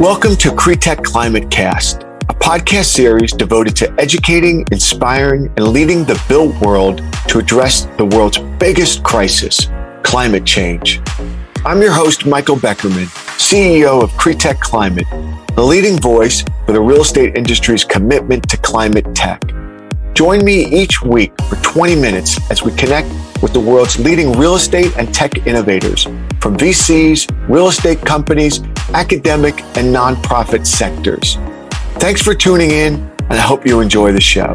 Welcome to Cretech Climate Cast, a podcast series devoted to educating, inspiring, and leading the built world to address the world's biggest crisis, climate change. I'm your host, Michael Beckerman, CEO of Cretech Climate, the leading voice for the real estate industry's commitment to climate tech. Join me each week for 20 minutes as we connect with the world's leading real estate and tech innovators from VCs, real estate companies, academic, and nonprofit sectors. Thanks for tuning in, and I hope you enjoy the show.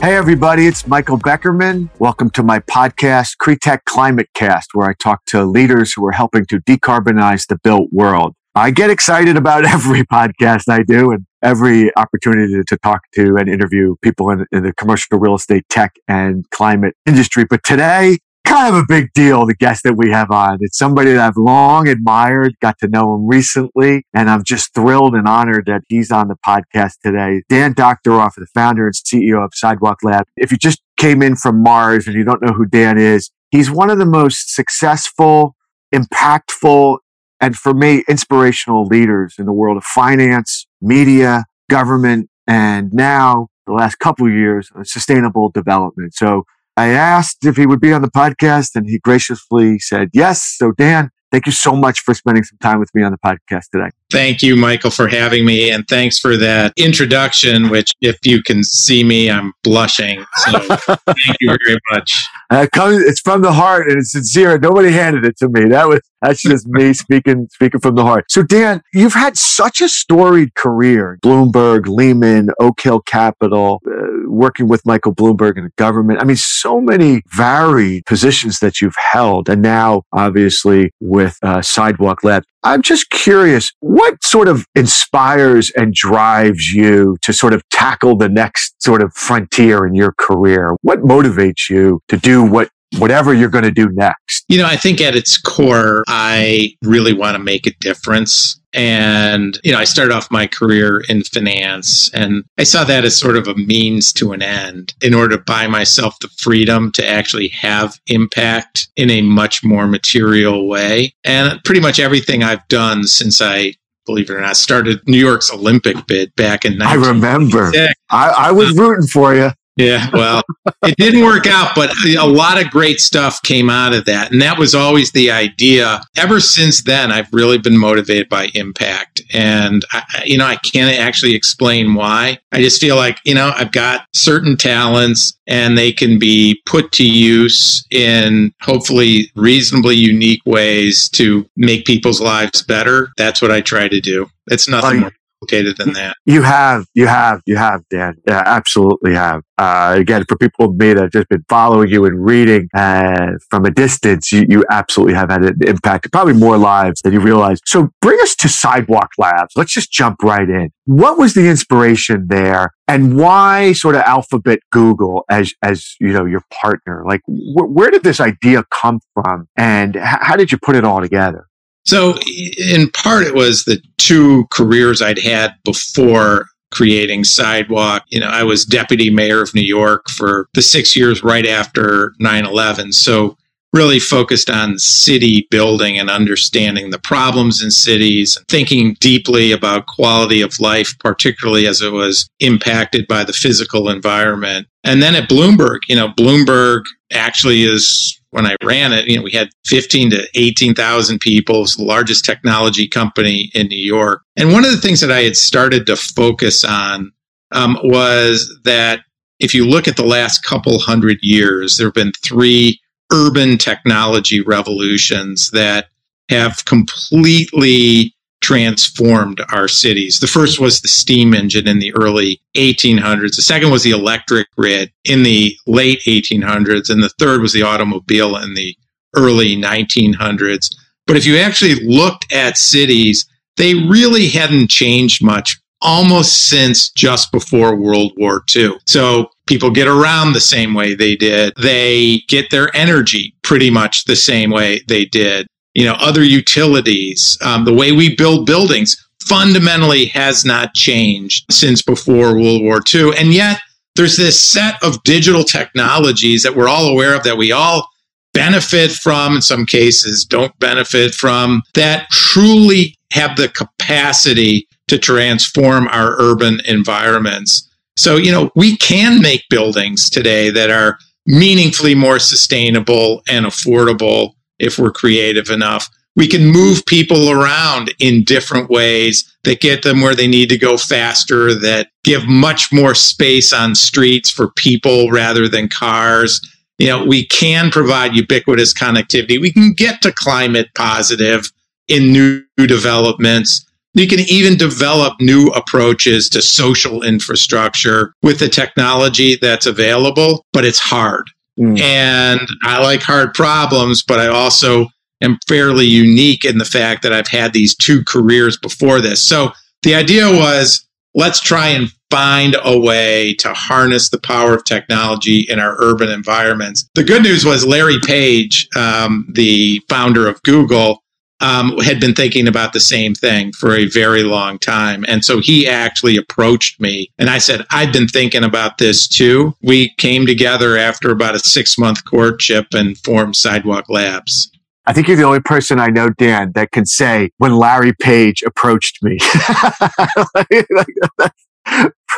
Hey, everybody, it's Michael Beckerman. Welcome to my podcast, Cretech Climate Cast, where I talk to leaders who are helping to decarbonize the built world. I get excited about every podcast I do and every opportunity to talk to and interview people in, in, the commercial real estate tech and climate industry. But today, kind of a big deal, the guest that we have on. It's somebody that I've long admired, got to know him recently, and I'm just thrilled and honored that he's on the podcast today. Dan Doctoroff, the founder and CEO of Sidewalk Lab. If you just came in from Mars and you don't know who Dan is, he's one of the most successful, impactful, and for me, inspirational leaders in the world of finance, media, government, and now the last couple of years, sustainable development. So I asked if he would be on the podcast and he graciously said yes. So Dan, thank you so much for spending some time with me on the podcast today. Thank you, Michael, for having me. And thanks for that introduction, which, if you can see me, I'm blushing. So thank you very much. Uh, it's from the heart and it's sincere. Nobody handed it to me. That was that's just me speaking speaking from the heart. So Dan, you've had such a storied career: Bloomberg, Lehman, Oak Hill Capital, uh, working with Michael Bloomberg in the government. I mean, so many varied positions that you've held, and now obviously with uh, Sidewalk Lab. I'm just curious, what sort of inspires and drives you to sort of tackle the next sort of frontier in your career? What motivates you to do what whatever you're going to do next? You know, I think at its core, I really want to make a difference. And, you know, I started off my career in finance and I saw that as sort of a means to an end in order to buy myself the freedom to actually have impact in a much more material way. And pretty much everything I've done since I believe it or not, started New York's Olympic bid back in. I remember. I, I was uh, rooting for you. Yeah, well, it didn't work out, but a lot of great stuff came out of that. And that was always the idea. Ever since then, I've really been motivated by impact. And, I, you know, I can't actually explain why. I just feel like, you know, I've got certain talents and they can be put to use in hopefully reasonably unique ways to make people's lives better. That's what I try to do. It's nothing more complicated than that. You have, you have, you have, Dan. Yeah, absolutely have. Uh, again, for people of me that have just been following you and reading uh, from a distance, you, you absolutely have had an impact, probably more lives than you realize. So bring us to Sidewalk Labs. Let's just jump right in. What was the inspiration there, and why sort of Alphabet Google as as you know your partner? Like, wh- where did this idea come from, and h- how did you put it all together? So, in part, it was the two careers I'd had before creating Sidewalk. You know, I was deputy mayor of New York for the six years right after 9 11. So, really focused on city building and understanding the problems in cities, thinking deeply about quality of life, particularly as it was impacted by the physical environment. And then at Bloomberg, you know, Bloomberg actually is when I ran it, you know, we had 15 to 18,000 people. It's the largest technology company in New York. And one of the things that I had started to focus on um, was that if you look at the last couple hundred years, there have been three urban technology revolutions that have completely transformed our cities. The first was the steam engine in the early 1800s. The second was the electric grid in the late 1800s. And the third was the automobile in the early 1900s. But if you actually looked at cities, they really hadn't changed much almost since just before World War II. So people get around the same way they did. They get their energy pretty much the same way they did you know, other utilities, um, the way we build buildings fundamentally has not changed since before World War II. And yet there's this set of digital technologies that we're all aware of that we all benefit from, in some cases don't benefit from, that truly have the capacity to transform our urban environments. So, you know, we can make buildings today that are meaningfully more sustainable and affordable if we're creative enough. We can move people around in different ways that get them where they need to go faster, that give much more space on streets for people rather than cars. You know, we can provide ubiquitous connectivity. We can get to climate positive in new developments. You can even develop new approaches to social infrastructure with the technology that's available, but it's hard. Mm. And I like hard problems, but I also am fairly unique in the fact that I've had these two careers before this. So the idea was let's try and find a way to harness the power of technology in our urban environments. The good news was Larry Page, um, the founder of Google, um, had been thinking about the same thing for a very long time. And so he actually approached me and I said, I've been thinking about this too. We came together after about a six month courtship and formed Sidewalk Labs. I think you're the only person I know, Dan, that can say when Larry Page approached me.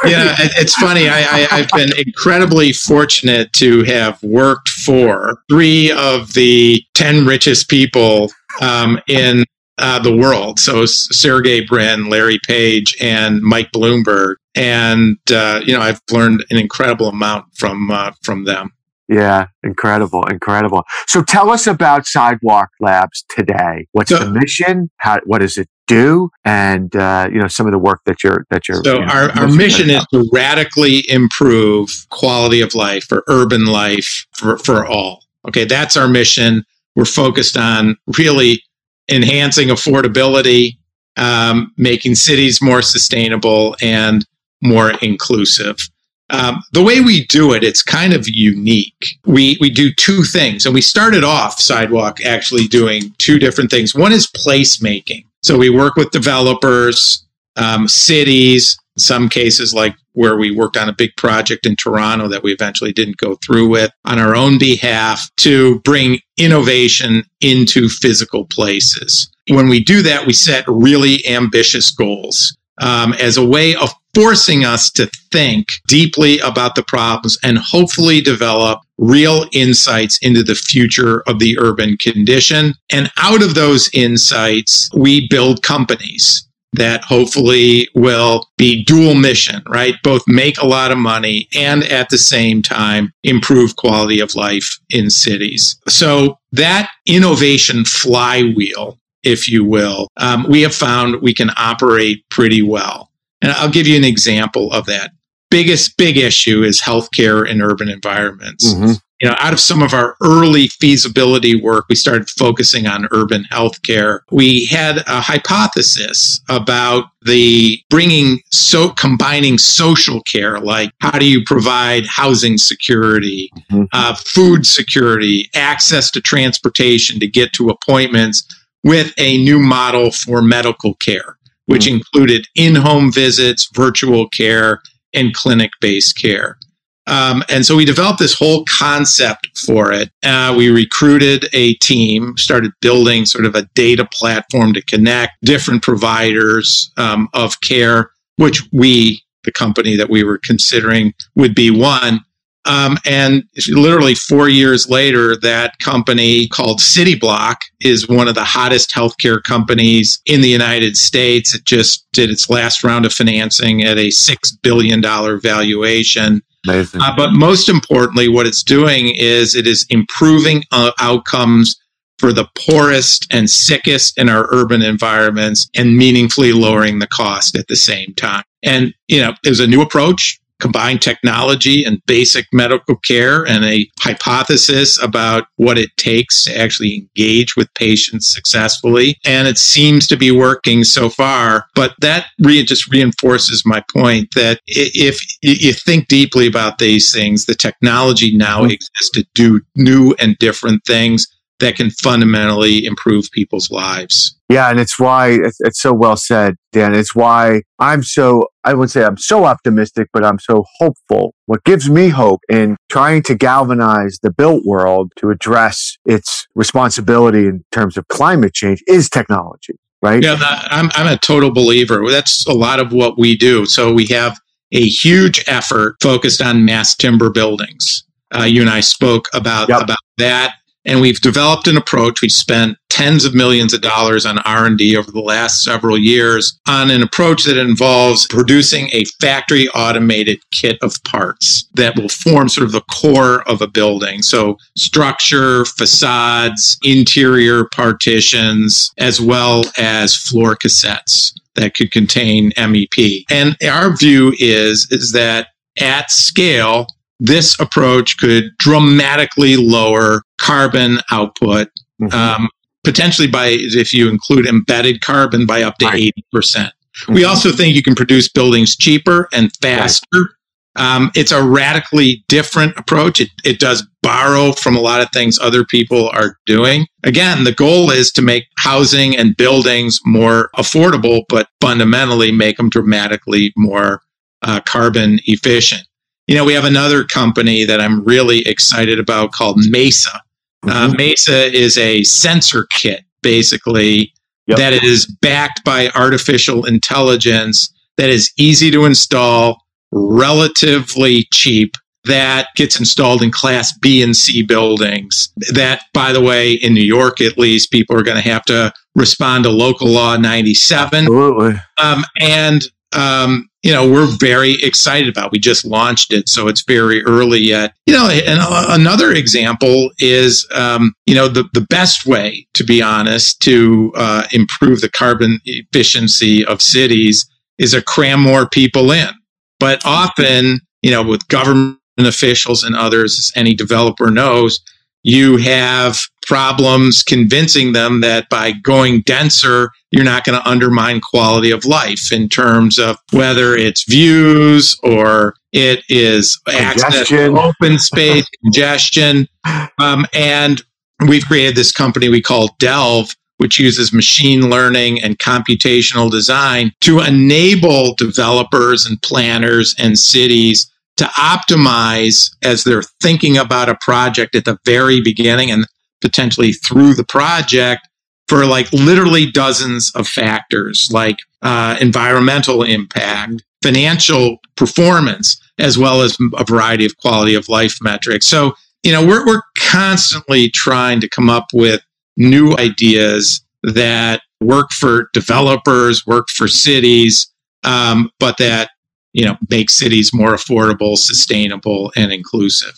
yeah, it's funny. I, I, have been incredibly fortunate to have worked for three of the 10 richest people um, in uh, the world. So Sergey Brin, Larry Page, and Mike Bloomberg. And, uh, you know, I've learned an incredible amount from, uh, from them. Yeah, incredible, incredible. So tell us about Sidewalk Labs today. What's so, the mission? How what does it do? And uh, you know some of the work that you're that you're. So you know, our, our mission is to radically improve quality of life or urban life for, for all. Okay, that's our mission. We're focused on really enhancing affordability, um, making cities more sustainable and more inclusive. Um, the way we do it, it's kind of unique. We we do two things, and we started off Sidewalk actually doing two different things. One is placemaking. So we work with developers, um, cities, some cases like where we worked on a big project in Toronto that we eventually didn't go through with on our own behalf to bring innovation into physical places. When we do that, we set really ambitious goals um, as a way of forcing us to think deeply about the problems and hopefully develop real insights into the future of the urban condition. And out of those insights, we build companies that hopefully will be dual mission, right? Both make a lot of money and at the same time improve quality of life in cities. So that innovation flywheel, if you will, um, we have found we can operate pretty well. And I'll give you an example of that. Biggest big issue is healthcare in urban environments. Mm-hmm. You know, out of some of our early feasibility work, we started focusing on urban healthcare. We had a hypothesis about the bringing so combining social care, like how do you provide housing security, mm-hmm. uh, food security, access to transportation to get to appointments with a new model for medical care which mm included in home visits, virtual care, and clinic based care. Um, and so we developed this whole concept for it. Uh, we recruited a team, started building sort of a data platform to connect different providers um, of care, which we, the company that we were considering, would be one. Um, and literally four years later, that company called Cityblock is one of the hottest healthcare companies in the United States. It just did its last round of financing at a $6 billion valuation. Amazing. Uh, but most importantly, what it's doing is it is improving uh, outcomes for the poorest and sickest in our urban environments and meaningfully lowering the cost at the same time. And, you know, it was a new approach combine technology and basic medical care and a hypothesis about what it takes to actually engage with patients successfully. And it seems to be working so far. But that re- just reinforces my point that if you think deeply about these things, the technology now mm-hmm. exists to do new and different things that can fundamentally improve people's lives. Yeah, and it's why it's, it's, so well said, Dan. It's why I'm so I wouldn't say I'm so optimistic, but I'm so hopeful. What gives me hope in trying to galvanize the built world to address its responsibility in terms of climate change is technology, right? Yeah, I'm, I'm a total believer. That's a lot of what we do. So we have a huge effort focused on mass timber buildings. Uh, you and I spoke about, yep. about that and we've developed an approach. We spent tens of millions of dollars on r&d over the last several years on an approach that involves producing a factory automated kit of parts that will form sort of the core of a building. So structure facades interior partitions as well as floor cassettes that could contain mep and our view is is that at scale this approach could dramatically lower carbon output, mm-hmm. um, potentially by, if you include embedded carbon, by up to right. 80%. mm hmm We also think you can produce buildings cheaper and faster. Right. Um, it's a radically different approach. It, it does borrow from a lot of things other people are doing. Again, the goal is to make housing and buildings more affordable, but fundamentally make them dramatically more uh, carbon efficient. You know, we have another company that I'm really excited about called Mesa. Uh, mm-hmm. Mesa is a sensor kit, basically, yep. that is backed by artificial intelligence that is easy to install, relatively cheap, that gets installed in class B and C buildings. That, by the way, in New York at least, people are going to have to respond to local law 97. Absolutely. Um, and um, you know, we're very excited about. We just launched it, so it's very early yet. You know, and another example is, um, you know, the, the best way, to be honest, to uh, improve the carbon efficiency of cities is to cram more people in. But often, you know, with government officials and others, as any developer knows, you have problems convincing them that by going denser, you're not going to undermine quality of life in terms of whether it's views or it is access to open space, congestion. Um, and we've created this company we call Delve, which uses machine learning and computational design to enable developers and planners and cities to optimize as they're thinking about a project at the very beginning and potentially through the project for like literally dozens of factors like uh, environmental impact, financial performance, as well as a variety of quality of life metrics. So, you know, we're, we're constantly trying to come up with new ideas that work for developers, work for cities, um, but that you know, make cities more affordable, sustainable, and inclusive.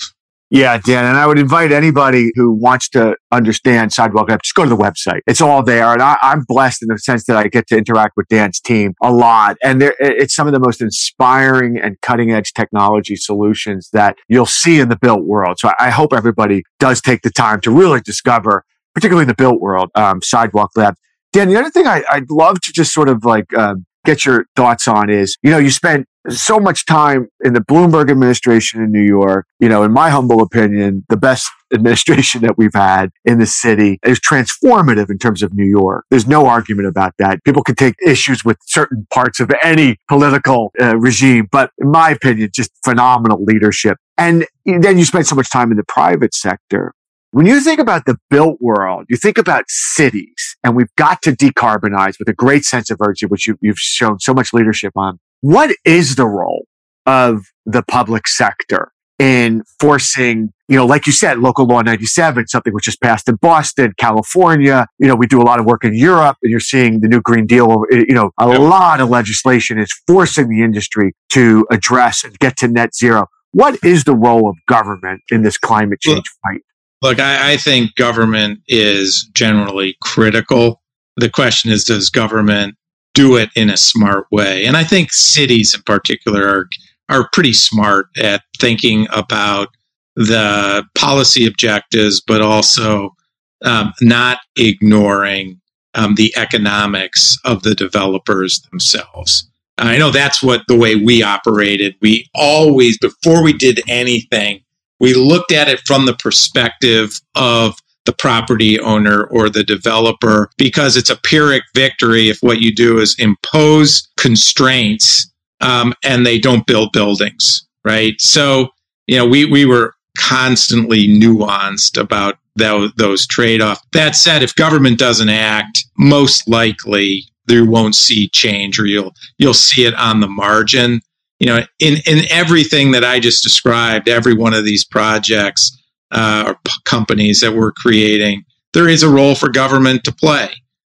Yeah, Dan, and I would invite anybody who wants to understand Sidewalk Lab, just go to the website. It's all there. And I, am blessed in the sense that I get to interact with Dan's team a lot. And it's some of the most inspiring and cutting edge technology solutions that you'll see in the built world. So I, I hope everybody does take the time to really discover, particularly in the built world, um, Sidewalk Lab. Dan, the other thing I, would love to just sort of like um, get your thoughts on is, you know, you spent so much time in the Bloomberg administration in New York. You know, in my humble opinion, the best administration that we've had in the city is transformative in terms of New York. There's no argument about that. People can take issues with certain parts of any political uh, regime, but in my opinion, just phenomenal leadership. And then you spend so much time in the private sector. When you think about the built world, you think about cities, and we've got to decarbonize with a great sense of urgency, which you, you've shown so much leadership on. What is the role of the public sector in forcing, you know, like you said, local law 97, something which is passed in Boston, California. You know, we do a lot of work in Europe and you're seeing the new Green Deal. Uh, you know, a yep. lot of legislation is forcing the industry to address and get to net zero. What is the role of government in this climate change look, fight? Look, I, I think government is generally critical. The question is, does government do it in a smart way. And I think cities in particular are, are pretty smart at thinking about the policy objectives, but also um, not ignoring um, the economics of the developers themselves. I know that's what the way we operated. We always, before we did anything, we looked at it from the perspective of the property owner or the developer because it's a Pyrrhic victory if what you do is impose constraints um, and they don't build buildings, right? So, you know, we, we were constantly nuanced about those, trade offs. That said, if government doesn't act, most likely you won't see change or you'll, you'll see it on the margin. You know, in, in everything that I just described, every one of these projects uh, or p- companies that we're creating, there is a role for government to play.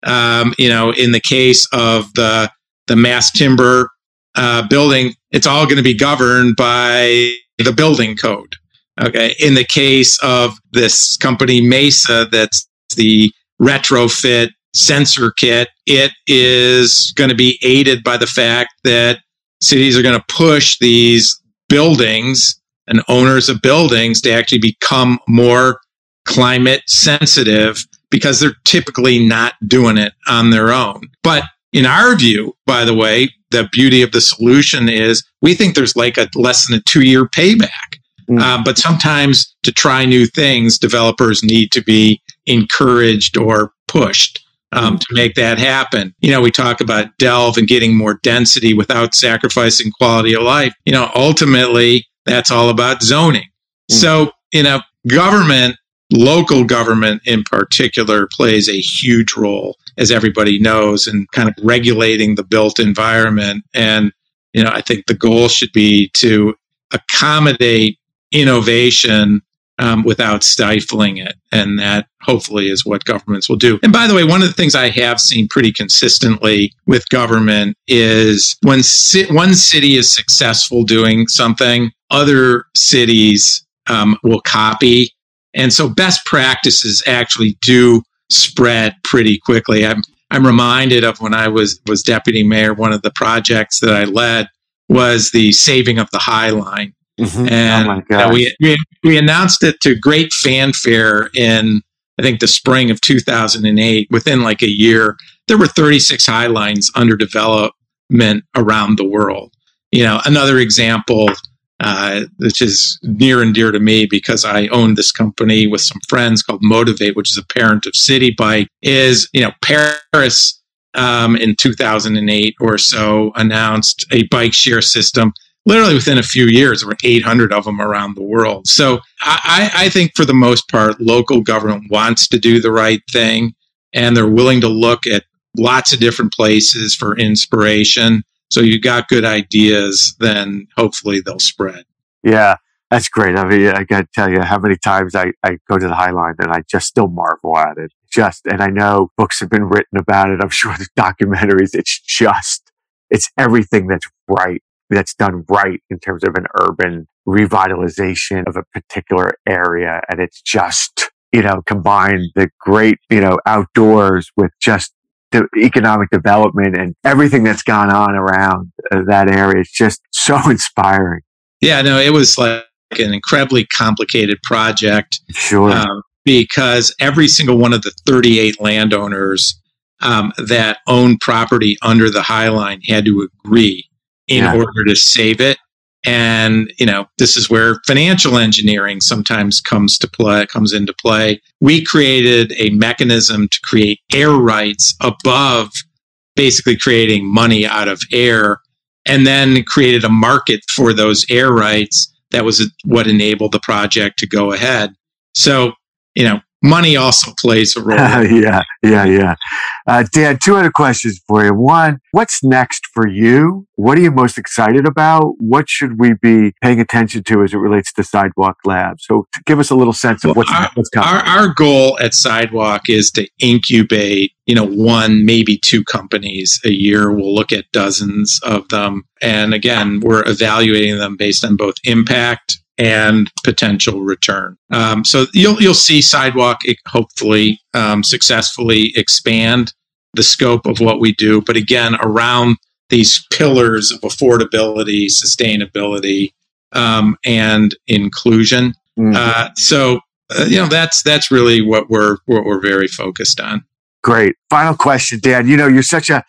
Um, you know, in the case of the the mass timber uh, building, it's all going to be governed by the building code. Okay. In the case of this company Mesa, that's the retrofit sensor kit, it is going to be aided by the fact that cities are going to push these buildings and owners of buildings to actually become more climate sensitive because they're typically not doing it on their own. But in our view, by the way, the beauty of the solution is we think there's like a less than a two year payback. Mm. Uh, but sometimes to try new things, developers need to be encouraged or pushed um, to make that happen. You know, we talk about delve and getting more density without sacrificing quality of life. You know, ultimately, that's all about zoning. Mm. So, you know, government, local government in particular, plays a huge role, as everybody knows, in kind of regulating the built environment. And, you know, I think the goal should be to accommodate innovation um, without stifling it. And that hopefully is what governments will do. And by the way, one of the things I have seen pretty consistently with government is when one city is successful doing something, other cities um, will copy. And so best practices actually do spread pretty quickly. I'm, I'm reminded of when I was, was deputy mayor, one of the projects that I led was the saving of the High Line. Mm-hmm. And oh we, we, we announced it to great fanfare in, I think, the spring of 2008. Within like a year, there were 36 high lines under development around the world. You know, another example, uh, which is near and dear to me because I own this company with some friends called Motivate, which is a parent of Citi Bike, is, you know, Paris um, in 2008 or so announced a bike share system literally within a few years, there were 800 of them around the world. So I, I think for the most part, local government wants to do the right thing and they're willing to look at lots of different places for inspiration. So you've got good ideas, then hopefully they'll spread. Yeah, that's great. I mean, I got to tell you how many times I, I go to the High Line and I just still marvel at it. Just, and I know books have been written about it. I'm sure there's documentaries. It's just, it's everything that's right that's done right in terms of an urban revitalization of a particular area. And it's just, you know, combined the great, you know, outdoors with just the economic development and everything that's gone on around uh, that area. It's just so inspiring. Yeah, no, it was like an incredibly complicated project. Sure. Um, because every single one of the 38 landowners um, that own property under the High Line had to agree in yeah. order to save it. And, you know, this is where financial engineering sometimes comes to play, comes into play. We created a mechanism to create air rights above basically creating money out of air and then created a market for those air rights. That was what enabled the project to go ahead. So, you know, money also plays a role. yeah, yeah, yeah. Uh, Dan, two other questions for you. One, what's next for you? What are you most excited about? What should we be paying attention to as it relates to Sidewalk Labs? So, give us a little sense of what's, our, what's coming. Our, our goal at Sidewalk is to incubate, you know, one, maybe two companies a year. We'll look at dozens of them. And again, we're evaluating them based on both impact and potential return. Um, so you'll you'll see Sidewalk hopefully um, successfully expand the scope of what we do, but again around these pillars of affordability, sustainability, um, and inclusion. Mm-hmm. Uh, so uh, you know that's that's really what we're what we're very focused on. Great. Final question, Dan. You know you're such a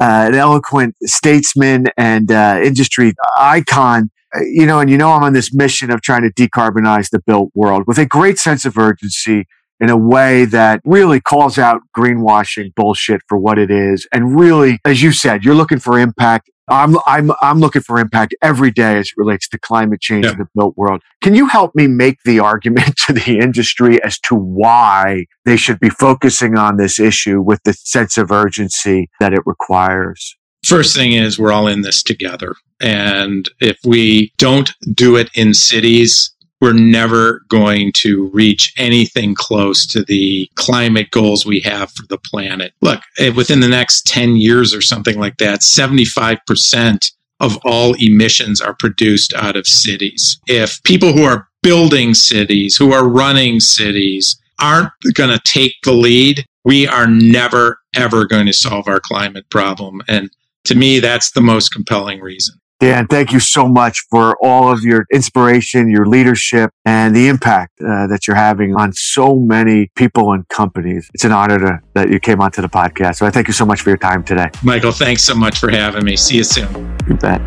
uh, an eloquent statesman and uh, industry icon Uh, you know, and you know, I'm on this mission of trying to decarbonize the built world with a great sense of urgency in a way that really calls out greenwashing bullshit for what it is. And really, as you said, you're looking for impact I'm I'm I'm looking for impact every day as it relates to climate change yeah. in the built world. Can you help me make the argument to the industry as to why they should be focusing on this issue with the sense of urgency that it requires? First thing is we're all in this together. And if we don't do it in cities, we're never going to reach anything close to the climate goals we have for the planet. Look, eh, within the next 10 years or something like that, 75% of all emissions are produced out of cities. If people who are building cities, who are running cities, aren't going to take the lead, we are never, ever going to solve our climate problem. And to me, that's the most compelling reason. Dan, thank you so much for all of your inspiration, your leadership, and the impact uh, that you're having on so many people and companies. It's an honor to, that you came onto the podcast. So I thank you so much for your time today. Michael, thanks so much for having me. See you soon. You bet.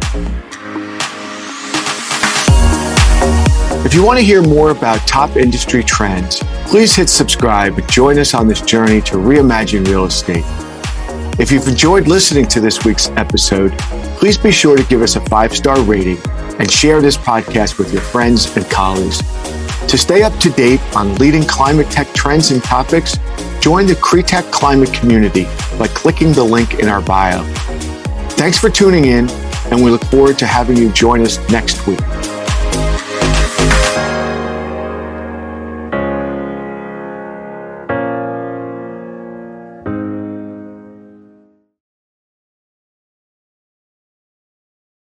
If you want to hear more about top industry trends, please hit subscribe and join us on this journey to reimagine real estate. If you've enjoyed listening to this week's episode, please be sure to give us a five star rating and share this podcast with your friends and colleagues. To stay up to date on leading climate tech trends and topics, join the CREtech climate community by clicking the link in our bio. Thanks for tuning in, and we look forward to having you join us next week.